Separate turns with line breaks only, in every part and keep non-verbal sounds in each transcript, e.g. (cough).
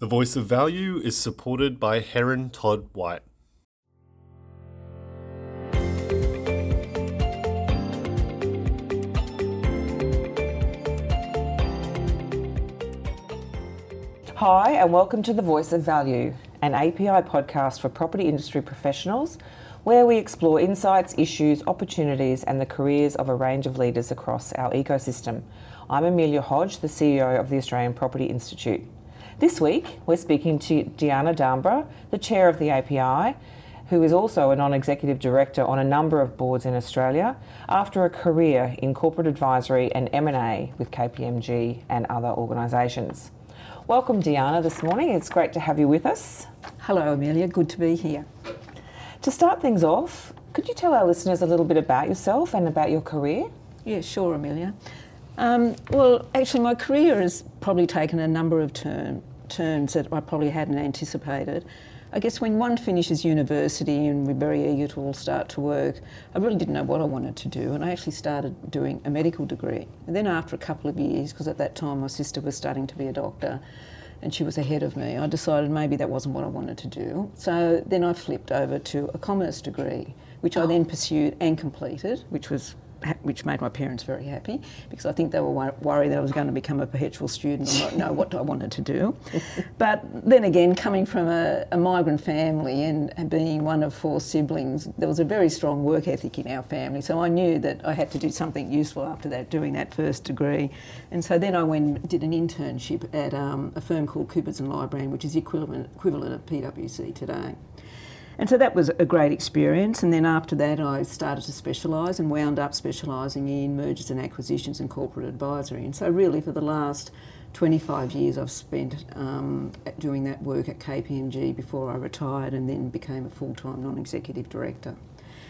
The Voice of Value is supported by Heron Todd White.
Hi, and welcome to The Voice of Value, an API podcast for property industry professionals where we explore insights, issues, opportunities, and the careers of a range of leaders across our ecosystem. I'm Amelia Hodge, the CEO of the Australian Property Institute. This week, we're speaking to Diana D'Ambra, the chair of the API, who is also a non executive director on a number of boards in Australia, after a career in corporate advisory and M&A with KPMG and other organisations. Welcome, Diana, this morning. It's great to have you with us.
Hello, Amelia. Good to be here.
To start things off, could you tell our listeners a little bit about yourself and about your career?
Yeah, sure, Amelia. Um, well, actually, my career has probably taken a number of term, turns that I probably hadn't anticipated. I guess when one finishes university and we're very eager to all start to work, I really didn't know what I wanted to do, and I actually started doing a medical degree. And then after a couple of years, because at that time my sister was starting to be a doctor, and she was ahead of me, I decided maybe that wasn't what I wanted to do. So then I flipped over to a commerce degree, which I oh. then pursued and completed, which was which made my parents very happy because I think they were worried that I was going to become a perpetual student and not know what I wanted to do. (laughs) but then again, coming from a, a migrant family and, and, being one of four siblings, there was a very strong work ethic in our family. So I knew that I had to do something useful after that, doing that first degree. And so then I went did an internship at um, a firm called Coopers and Lybrand, which is equivalent equivalent of PwC today. And so that was a great experience. And then after that, I started to specialise and wound up specialising in mergers and acquisitions and corporate advisory. And so, really, for the last 25 years, I've spent um, doing that work at KPMG before I retired and then became a full time non executive director.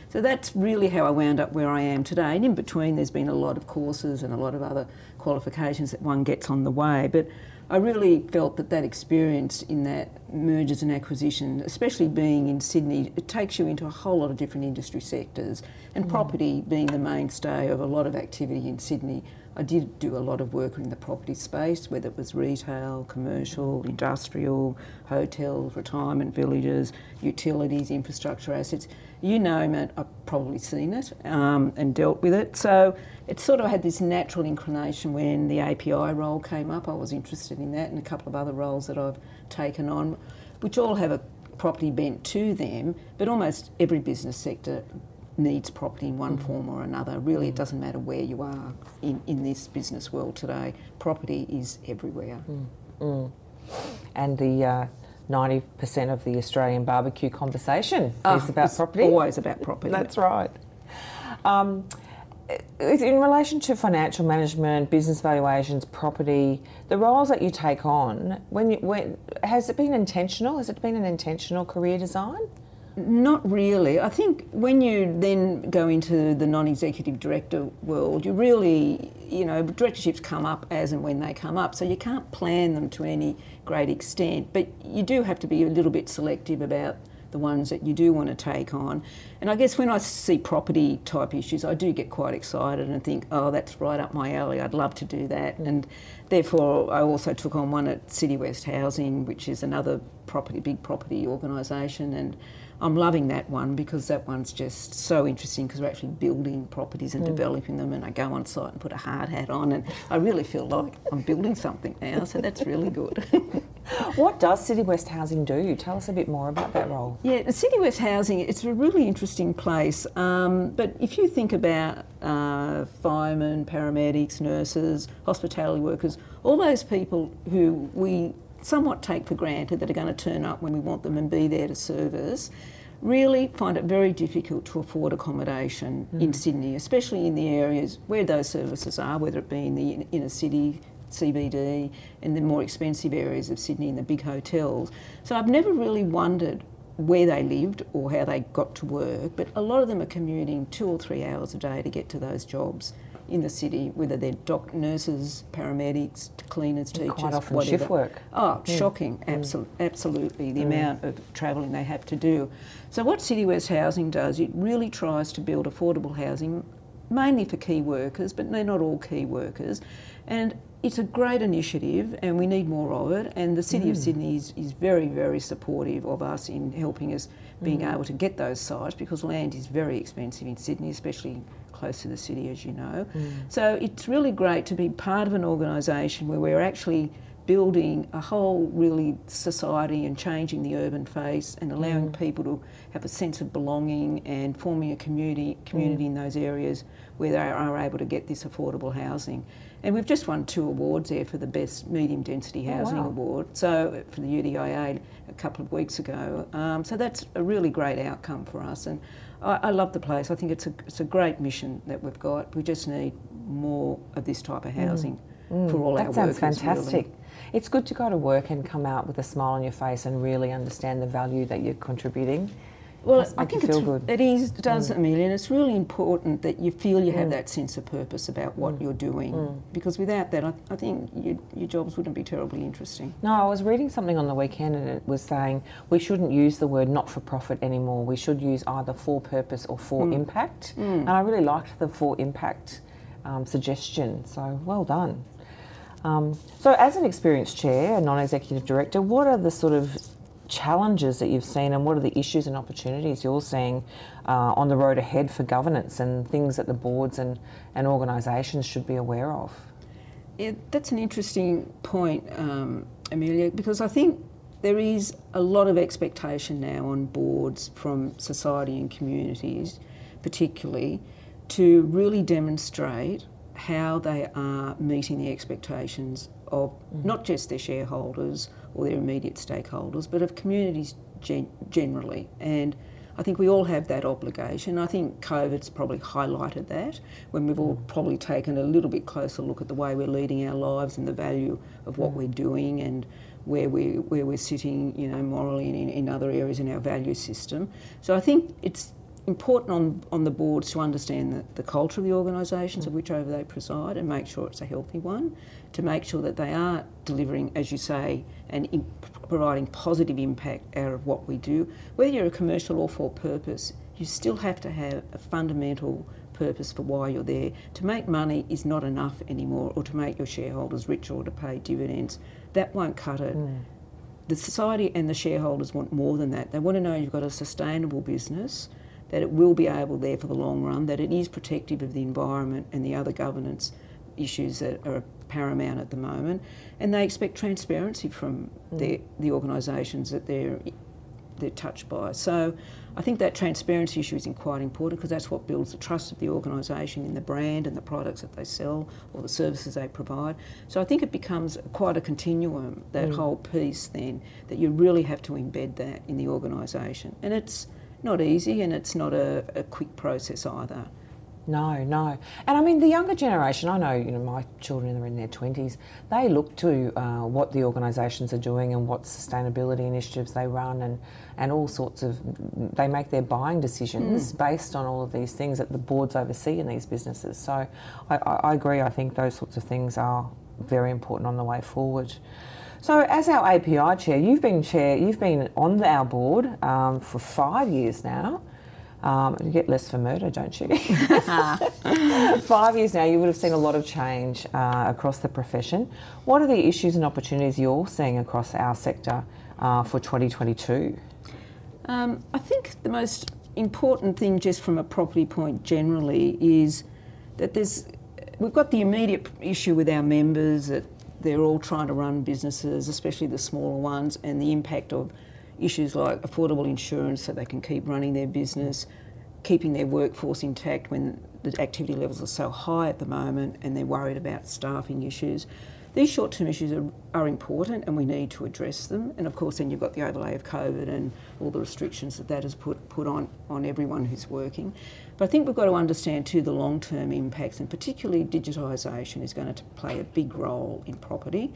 So that's really how I wound up where I am today. And in between, there's been a lot of courses and a lot of other qualifications that one gets on the way. But I really felt that that experience in that mergers and acquisition, especially being in Sydney, it takes you into a whole lot of different industry sectors. And mm. property being the mainstay of a lot of activity in Sydney, I did do a lot of work in the property space, whether it was retail, commercial, industrial, hotels, retirement villages, utilities, infrastructure assets you name it, I've probably seen it um, and dealt with it. So it sort of had this natural inclination when the API role came up. I was interested in that and a couple of other roles that I've taken on, which all have a property bent to them, but almost every business sector needs property in one mm. form or another. Really, it doesn't matter where you are in, in this business world today, property is everywhere. Mm.
Mm. And the uh, 90% of the Australian barbecue conversation oh, is about property.
Always about property.
That's right. Um, in relation to financial management, business valuations, property, the roles that you take on, when, you, when has it been intentional? Has it been an intentional career design?
Not really. I think when you then go into the non-executive director world, you really, you know, directorships come up as and when they come up, so you can't plan them to any great extent. But you do have to be a little bit selective about the ones that you do want to take on. And I guess when I see property type issues, I do get quite excited and think, oh, that's right up my alley. I'd love to do that. And therefore, I also took on one at City West Housing, which is another property, big property organisation, and I'm loving that one because that one's just so interesting because we're actually building properties and mm. developing them and I go on site and put a hard hat on and I really feel like I'm building something now so that's really good. (laughs)
what does City West Housing do? Tell us a bit more about that role.
Yeah, City West Housing, it's a really interesting place um, but if you think about uh, firemen, paramedics, nurses, hospitality workers, all those people who we somewhat take for granted that are going to turn up when we want them and be there to serve us, really find it very difficult to afford accommodation mm. in Sydney, especially in the areas where those services are, whether it be in the inner city, CBD, and the more expensive areas of Sydney in the big hotels. So I've never really wondered where they lived or how they got to work, but a lot of them are commuting two or three hours a day to get to those jobs in the city, whether they're doc- nurses, paramedics, cleaners, teachers,
quite often
whatever.
shift work.
Oh, mm. shocking! Mm. Absolutely, the mm. amount of travelling they have to do. So what City West Housing does, it really tries to build affordable housing, mainly for key workers, but they're not all key workers. And it's a great initiative and we need more of it. And the City of mm. Sydney is, is very, very supportive of us in helping us being mm. able to get those sites because land is very expensive in Sydney, especially close to the city, as you know. Mm. So it's really great to be part of an organisation where we're actually building a whole really society and changing the urban face and allowing mm. people to have a sense of belonging and forming a community community in mm. those areas where they are able to get this affordable housing. And we've just won two awards there for the best medium density oh, housing
wow.
award. So for the UDIA a couple of weeks ago. Um, so that's a really great outcome for us. And I, I love the place. I think it's a it's a great mission that we've got. We just need more of this type of mm. housing for all our workers.
That sounds
fantastic. really.
It's good to go to work and come out with a smile on your face and really understand the value that you're contributing.
Well, I think
feel
it's, it is, it does, mm. Amelia, and it's really important that you feel you have mm. that sense of purpose about what mm. you're doing. Because without that, I, I think your, your jobs wouldn't be terribly interesting.
No, I was reading something on the weekend and it was saying we shouldn't use the word not for profit anymore. We should use either for purpose or for impact. And I really liked the for impact um, suggestion. So well done. Um, so, as an experienced chair, a non executive director, what are the sort of challenges that you've seen and what are the issues and opportunities you're seeing uh, on the road ahead for governance and things that the boards and, and organisations should be aware of?
Yeah, that's an interesting point, um, Amelia, because I think there is a lot of expectation now on boards from society and communities, particularly, to really demonstrate how they are meeting the expectations of mm. not just their shareholders or their immediate stakeholders, but of communities gen- generally. And I think we all have that obligation. I think COVID's probably highlighted that when we've all mm. probably taken a little bit closer look at the way we're leading our lives and the value of what mm. we're doing and where we where we're sitting, you know, morally and in, in other areas in our value system. So I think it's important on, on the boards to understand the, the culture of the organisations of whichever they preside and make sure it's a healthy one, to make sure that they are delivering, as you say, and in, providing positive impact out of what we do. Whether you're a commercial or for purpose, you still have to have a fundamental purpose for why you're there. To make money is not enough anymore, or to make your shareholders richer or to pay dividends. That won't cut it mm. the society and the shareholders want more than that. They want to know you've got a sustainable business, that it will be able there for the long run, that it is protective of the environment and the other governance issues that are paramount at the moment, and they expect transparency from mm. their, the organisations that they're they're touched by. So I think that transparency issue is quite important because that's what builds the trust of the organisation in the brand and the products that they sell or the services they provide. So I think it becomes quite a continuum, that mm. whole piece then, that you really have to embed that in the organisation. And it's not easy and it's not a, a quick process either.
No, no. And I mean, the younger generation, I know, you know, my children are in their 20s, they look to uh, what the organisations are doing and what sustainability initiatives they run and, and all sorts of, they make their buying decisions based on all of these things that the boards oversee in these businesses. So I, I agree, I think those sorts of things are very important on the way forward. So, as our API chair, you've been chair, you've been on our board um, for five years now. Um, you get less for murder, don't you? (laughs) Five years now, you would have seen a lot of change uh, across the profession. What are the issues and opportunities you're seeing across our sector uh, for 2022?
Um, I think the most important thing, just from a property point generally, is that there's we've got the immediate issue with our members that they're all trying to run businesses, especially the smaller ones, and the impact of issues like affordable insurance so they can keep running their business, keeping their workforce intact when the activity levels are so high at the moment and they're worried about staffing issues. These short term issues are, are important and we need to address them. And of course, then you've got the overlay of COVID and all the restrictions that that has put, put on, on everyone who's working. But I think we've got to understand too the long term impacts, and particularly digitisation is going to play a big role in property.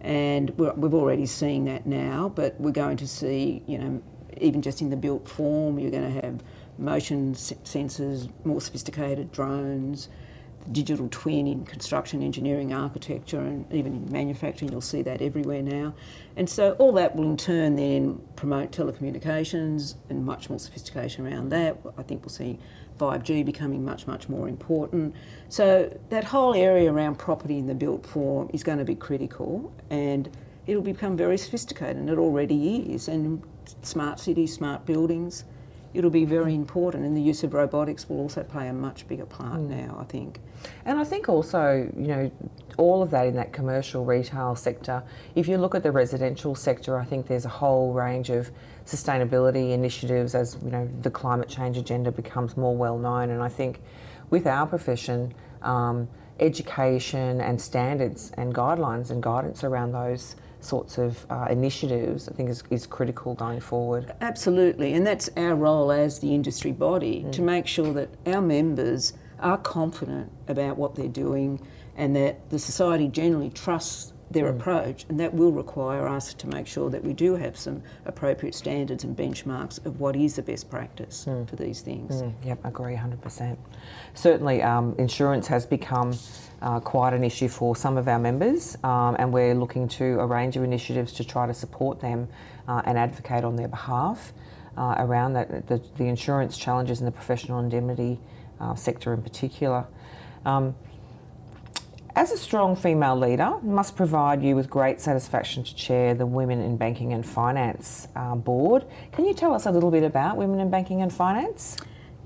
And we're, we've already seen that now, but we're going to see, you know, even just in the built form, you're going to have motion sensors, more sophisticated drones, digital twin in construction, engineering, architecture, and even in manufacturing. You'll see that everywhere now. And so all that will in turn then promote telecommunications and much more sophistication around that. I think we'll see 5G becoming much, much more important. So that whole area around property in the built form is going to be critical and it'll become very sophisticated and it already is. And smart cities, smart buildings, it'll be very important and the use of robotics will also play a much bigger part mm. now, I think.
And I think also, you know, all of that in that commercial retail sector. If you look at the residential sector, I think there's a whole range of sustainability initiatives as you know the climate change agenda becomes more well known. And I think with our profession, um, education and standards and guidelines and guidance around those sorts of uh, initiatives, I think is, is critical going forward.
Absolutely, and that's our role as the industry body mm. to make sure that our members are confident about what they're doing and that the society generally trusts their mm. approach, and that will require us to make sure that we do have some appropriate standards and benchmarks of what is the best practice mm. for these things.
Mm. Yep, agree 100%. Certainly, um, insurance has become uh, quite an issue for some of our members, um, and we're looking to a range of initiatives to try to support them uh, and advocate on their behalf uh, around that, the, the, insurance challenges in the professional indemnity uh, sector in particular. Um, as a strong female leader, must provide you with great satisfaction to chair the Women in Banking and Finance uh, Board. Can you tell us a little bit about Women in Banking and Finance?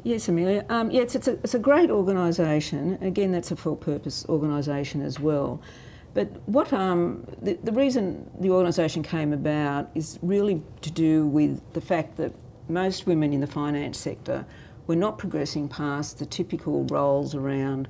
Yes, Amelia. Um, yes, it's a, it's a great organisation. Again, that's a full purpose organisation as well. But what um, the, the reason the organisation came about is really to do with the fact that most women in the finance sector were not progressing past the typical roles around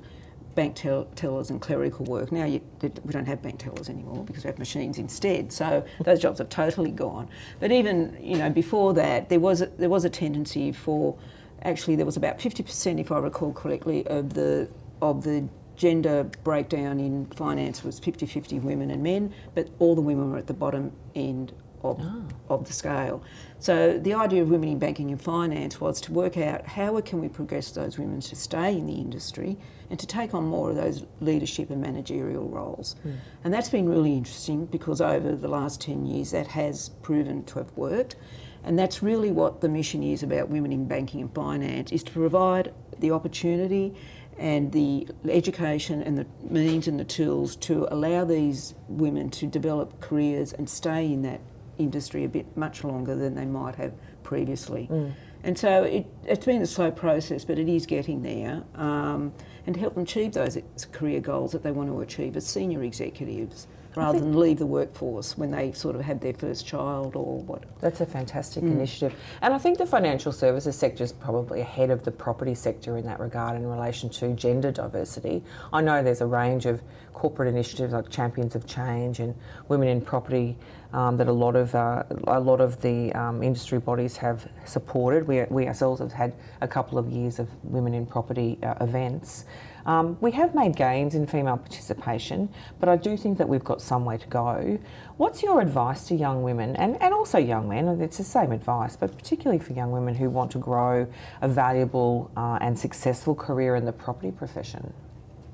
bank tell- tellers and clerical work. Now you, we don't have bank tellers anymore because we have machines instead. So those jobs have totally gone. But even you know before that, there was a, there was a tendency for actually there was about 50%, if I recall correctly, of the of the gender breakdown in finance was 50-50 women and men, but all the women were at the bottom end of, oh. of the scale. So the idea of women in banking and finance was to work out how can we progress those women to stay in the industry and to take on more of those leadership and managerial roles. Mm. And that's been really interesting because over the last 10 years that has proven to have worked. And that's really what the mission is about women in banking and finance is to provide the opportunity and the education and the means and the tools to allow these women to develop careers and stay in that industry a bit much longer than they might have previously. Mm. And so it, has been a slow process, but it is getting there. Um, and to help them achieve those career goals that they want to achieve as senior executives rather than leave the workforce when they sort of have their first child or what.
That's a fantastic mm. initiative. And I think the financial services sector is probably ahead of the property sector in that regard in relation to gender diversity. I know there's a range of corporate initiatives like Champions of Change and Women in Property um, that a lot of uh, a lot of the um, industry bodies have supported. We, we ourselves have had a couple of years of Women in Property uh, events. Um, we have made gains in female participation, but I do think that we've got some way to go. What's your advice to young women and, and also young men? It's the same advice, but particularly for young women who want to grow a valuable uh, and successful career in the property profession?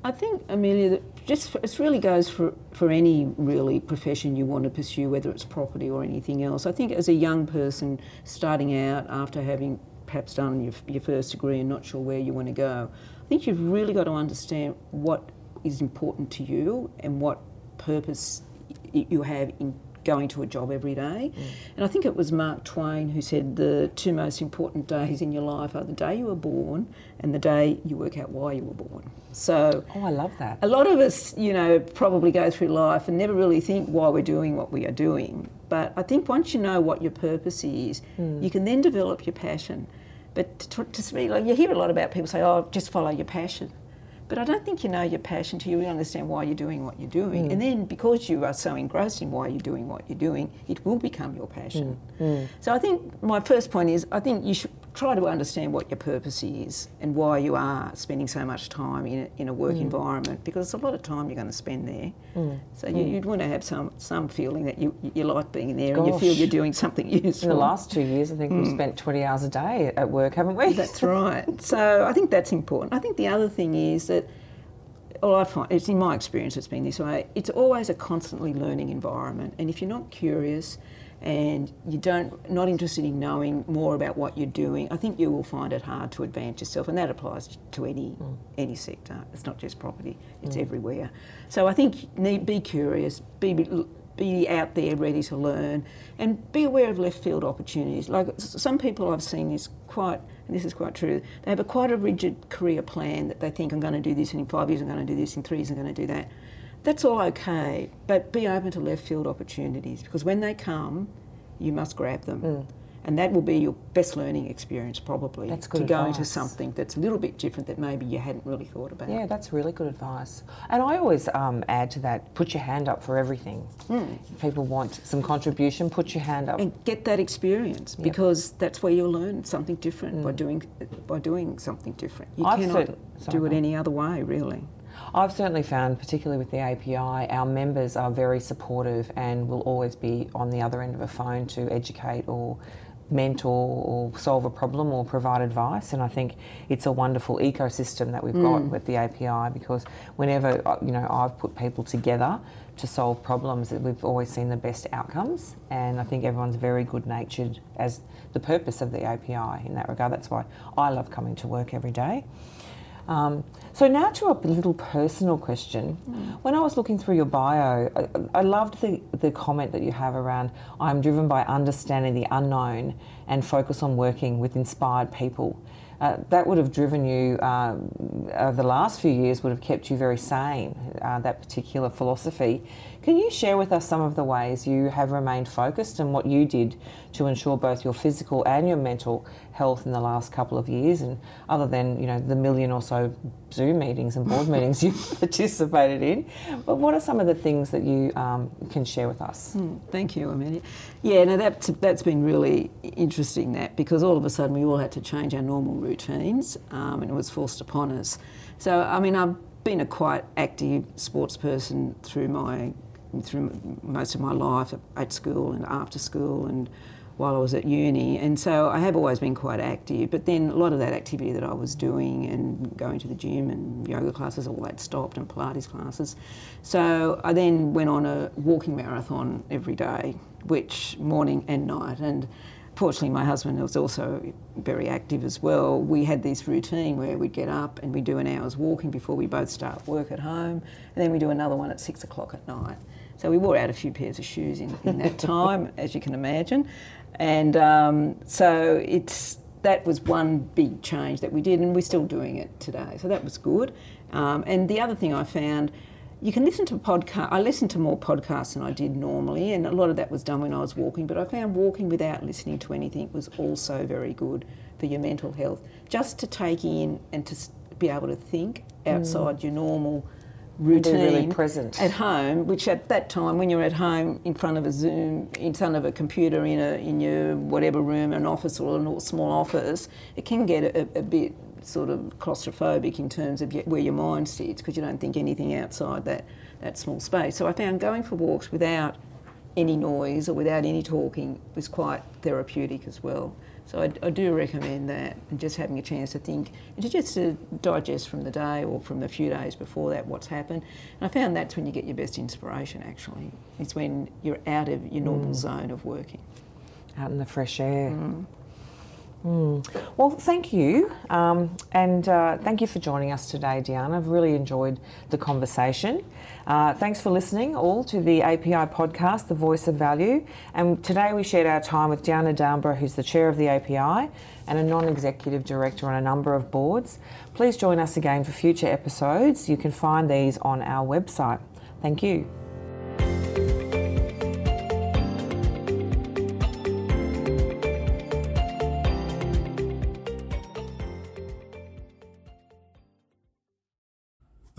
I think, Amelia, that just it really goes for, for any really profession you want to pursue, whether it's property or anything else. I think as a young person starting out after having perhaps done your, your first degree and not sure where you want to go, I think you've really got to understand what is important to you and what purpose you have in going to a job every day. Mm. And I think it was Mark Twain who said the two most important days in your life are the day you were born and the day you work out why you were born. So
Oh, I love that.
A lot of us, you know, probably go through life and never really think why we're doing what we are doing. But I think once you know what your purpose is, mm. you can then develop your passion. But to, to me, like you hear a lot about people say, "Oh, just follow your passion," but I don't think you know your passion till you understand why you're doing what you're doing. Mm. And then because you are so engrossed in why you're doing what you're doing, it will become your passion. Mm. Mm. So I think my first point is I think you should try to understand what your purpose is and why you are spending so much time in a, in a work mm. environment because it's a lot of time you're going to spend there. Mm. So you, would mm. want to have some some feeling that you you like being there Gosh. and you feel you're doing something useful.
In the last two years, I think we've mm. spent 20 hours a day at work, haven't we?
That's right. (laughs) So I think that's important. I think the other thing is that well, I find it's in my experience, it's been this way. It's always a constantly learning environment, and if you're not curious and you don't not interested in knowing more about what you're doing, I think you will find it hard to advance yourself, and that applies to any mm. any sector. It's not just property; it's mm. everywhere. So I think need be curious, be be out there ready to learn, and be aware of left field opportunities. Like some people I've seen is quite, and this is quite true. They have a quite a rigid career plan that they think I'm going to do this, and in five years I'm going to do this, in three years I'm going to do that that's all okay, but be open to left field opportunities because when they come, you must grab them. Mm. And that will be your best learning experience, probably,
that's good
to
advice.
go into something that's a little bit different that maybe you hadn't really thought about.
Yeah, that's really good advice. And I always um, add to that: put your hand up for everything. Mm. If people want some contribution, put your hand up
and get that experience yep. because that's where you'll learn something different mm. by doing by doing something different. You I've cannot do it any other way, really.
I've certainly found, particularly with the API, our members are very supportive and will always be on the other end of a phone to educate or mentor or solve a problem or provide advice. And I think it's a wonderful ecosystem that we've mm. got with the API because whenever uh, you know I've put people together to solve problems we've always seen the best outcomes. And I think everyone's very good natured as the purpose of the API in that regard. That's why I love coming to work every day um, so now to a little personal question. Mm. When I was looking through your bio, I, I, loved the, the comment that you have around I'm driven by understanding the unknown and focus on working with inspired people. Uh, that would have driven you um, over the last few years would have kept you very sane uh, that particular philosophy can you share with us some of the ways you have remained focused and what you did to ensure both your physical and your mental health in the last couple of years? And other than you know the million or so Zoom meetings and board (laughs) meetings you've (laughs) participated in, but what are some of the things that you um, can share with us?
Mm, thank you, Amelia. Yeah, no, that's that's been really interesting that because all of a sudden we all had to change our normal routines, um, and it was forced upon us. So I mean, I've been a quite active sports person through my through most of my life at school and after school and while I was at uni. And so I have always been quite active, but then a lot of that activity that I was doing and going to the gym and yoga classes, all that stopped and Pilates classes. So I then went on a walking marathon every day, which morning and night. And fortunately, my husband was also very active as well. We had this routine where we'd get up and we'd do an hour's walking before we both start work at home, and then we do another one at six o'clock at night. So we wore out a few pairs of shoes in, in that (laughs) time, as you can imagine. And um, so it's that was one big change that we did, and we're still doing it today. So that was good. Um, and the other thing I found, you can listen to podcast. I listened to more podcasts than I did normally, and a lot of that was done when I was walking. But I found walking without listening to anything was also very good for your mental health. Just to take in and to be able to think outside mm. your normal routine
really present
at home, which at that time, when you're at home in front of a Zoom, in front of a computer in a in your whatever room, an office or a small office, it can get a, a bit sort of claustrophobic in terms of where your mind sits because you don't think anything outside that that small space. So I found going for walks without any noise or without any talking was quite therapeutic as well. So I, I, do recommend that, and just having a chance to think and to just to digest from the day or from the few days before that what's happened. And I found that's when you get your best inspiration. Actually, it's when you're out of your normal mm. zone of working,
out in the fresh air. Mm. Mm. Well, thank you. Um, and uh, thank you for joining us today, Diana. I've really enjoyed the conversation. Uh, thanks for listening all to the API podcast, The Voice of Value. And today we shared our time with Diana D'Ambra, who's the chair of the API and a non executive director on a number of boards. Please join us again for future episodes. You can find these on our website. Thank you.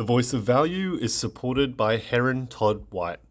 The Voice of Value is supported by Heron Todd White.